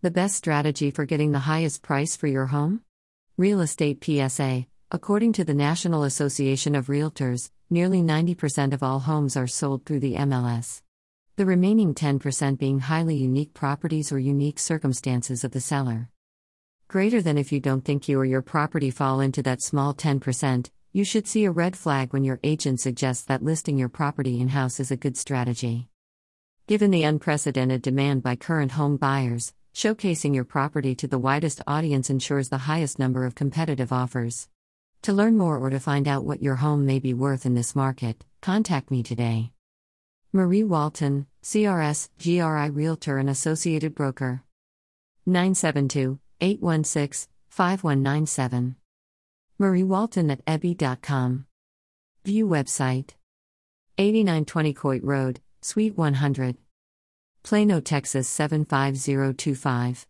The best strategy for getting the highest price for your home? Real Estate PSA According to the National Association of Realtors, nearly 90% of all homes are sold through the MLS. The remaining 10% being highly unique properties or unique circumstances of the seller. Greater than if you don't think you or your property fall into that small 10%, you should see a red flag when your agent suggests that listing your property in house is a good strategy. Given the unprecedented demand by current home buyers, showcasing your property to the widest audience ensures the highest number of competitive offers. To learn more or to find out what your home may be worth in this market, contact me today. Marie Walton, CRS, GRI Realtor and Associated Broker. 972 816 5197. Marie Walton at ebby.com. View website 8920 Coit Road, Suite 100. Plano, Texas 75025.